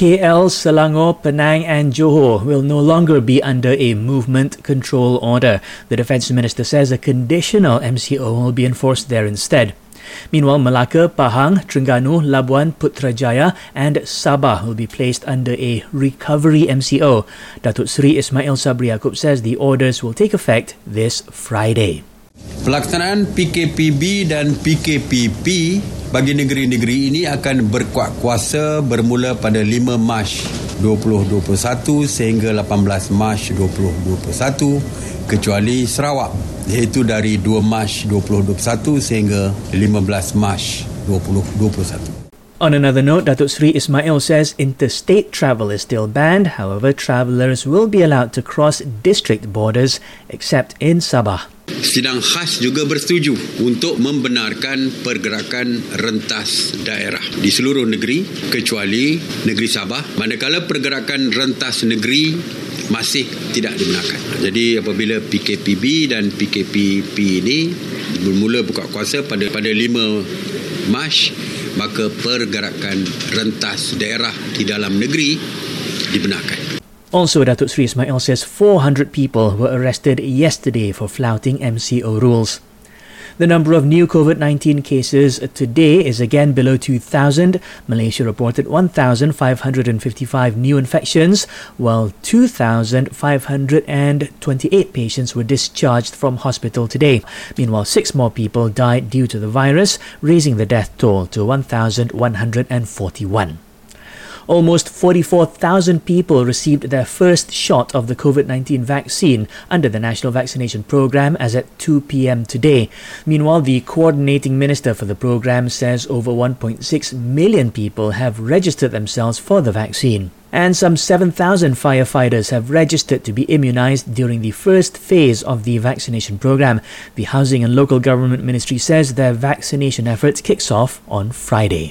KL, Selangor, Penang and Johor will no longer be under a movement control order. The Defence Minister says a conditional MCO will be enforced there instead. Meanwhile, Malacca, Pahang, Terengganu, Labuan, Putrajaya and Sabah will be placed under a recovery MCO. Datuk Sri Ismail Sabri Yaakob says the orders will take effect this Friday. Pelaksanaan PKPB dan PKPP bagi negeri-negeri ini akan berkuat kuasa bermula pada 5 Mac 2021 sehingga 18 Mac 2021 kecuali Sarawak iaitu dari 2 Mac 2021 sehingga 15 Mac 2021. On another note, Datuk Sri Ismail says interstate travel is still banned. However, travellers will be allowed to cross district borders except in Sabah. Sidang khas juga bersetuju untuk membenarkan pergerakan rentas daerah di seluruh negeri kecuali negeri Sabah manakala pergerakan rentas negeri masih tidak dibenarkan. Jadi apabila PKPB dan PKPP ini bermula buka kuasa pada pada 5 Mac maka pergerakan rentas daerah di dalam negeri dibenarkan. Also, Datuk Sri Ismail says 400 people were arrested yesterday for flouting MCO rules. The number of new COVID 19 cases today is again below 2,000. Malaysia reported 1,555 new infections, while 2,528 patients were discharged from hospital today. Meanwhile, six more people died due to the virus, raising the death toll to 1,141. Almost 44,000 people received their first shot of the COVID 19 vaccine under the National Vaccination Program as at 2 pm today. Meanwhile, the coordinating minister for the program says over 1.6 million people have registered themselves for the vaccine. And some 7,000 firefighters have registered to be immunized during the first phase of the vaccination program. The Housing and Local Government Ministry says their vaccination efforts kicks off on Friday.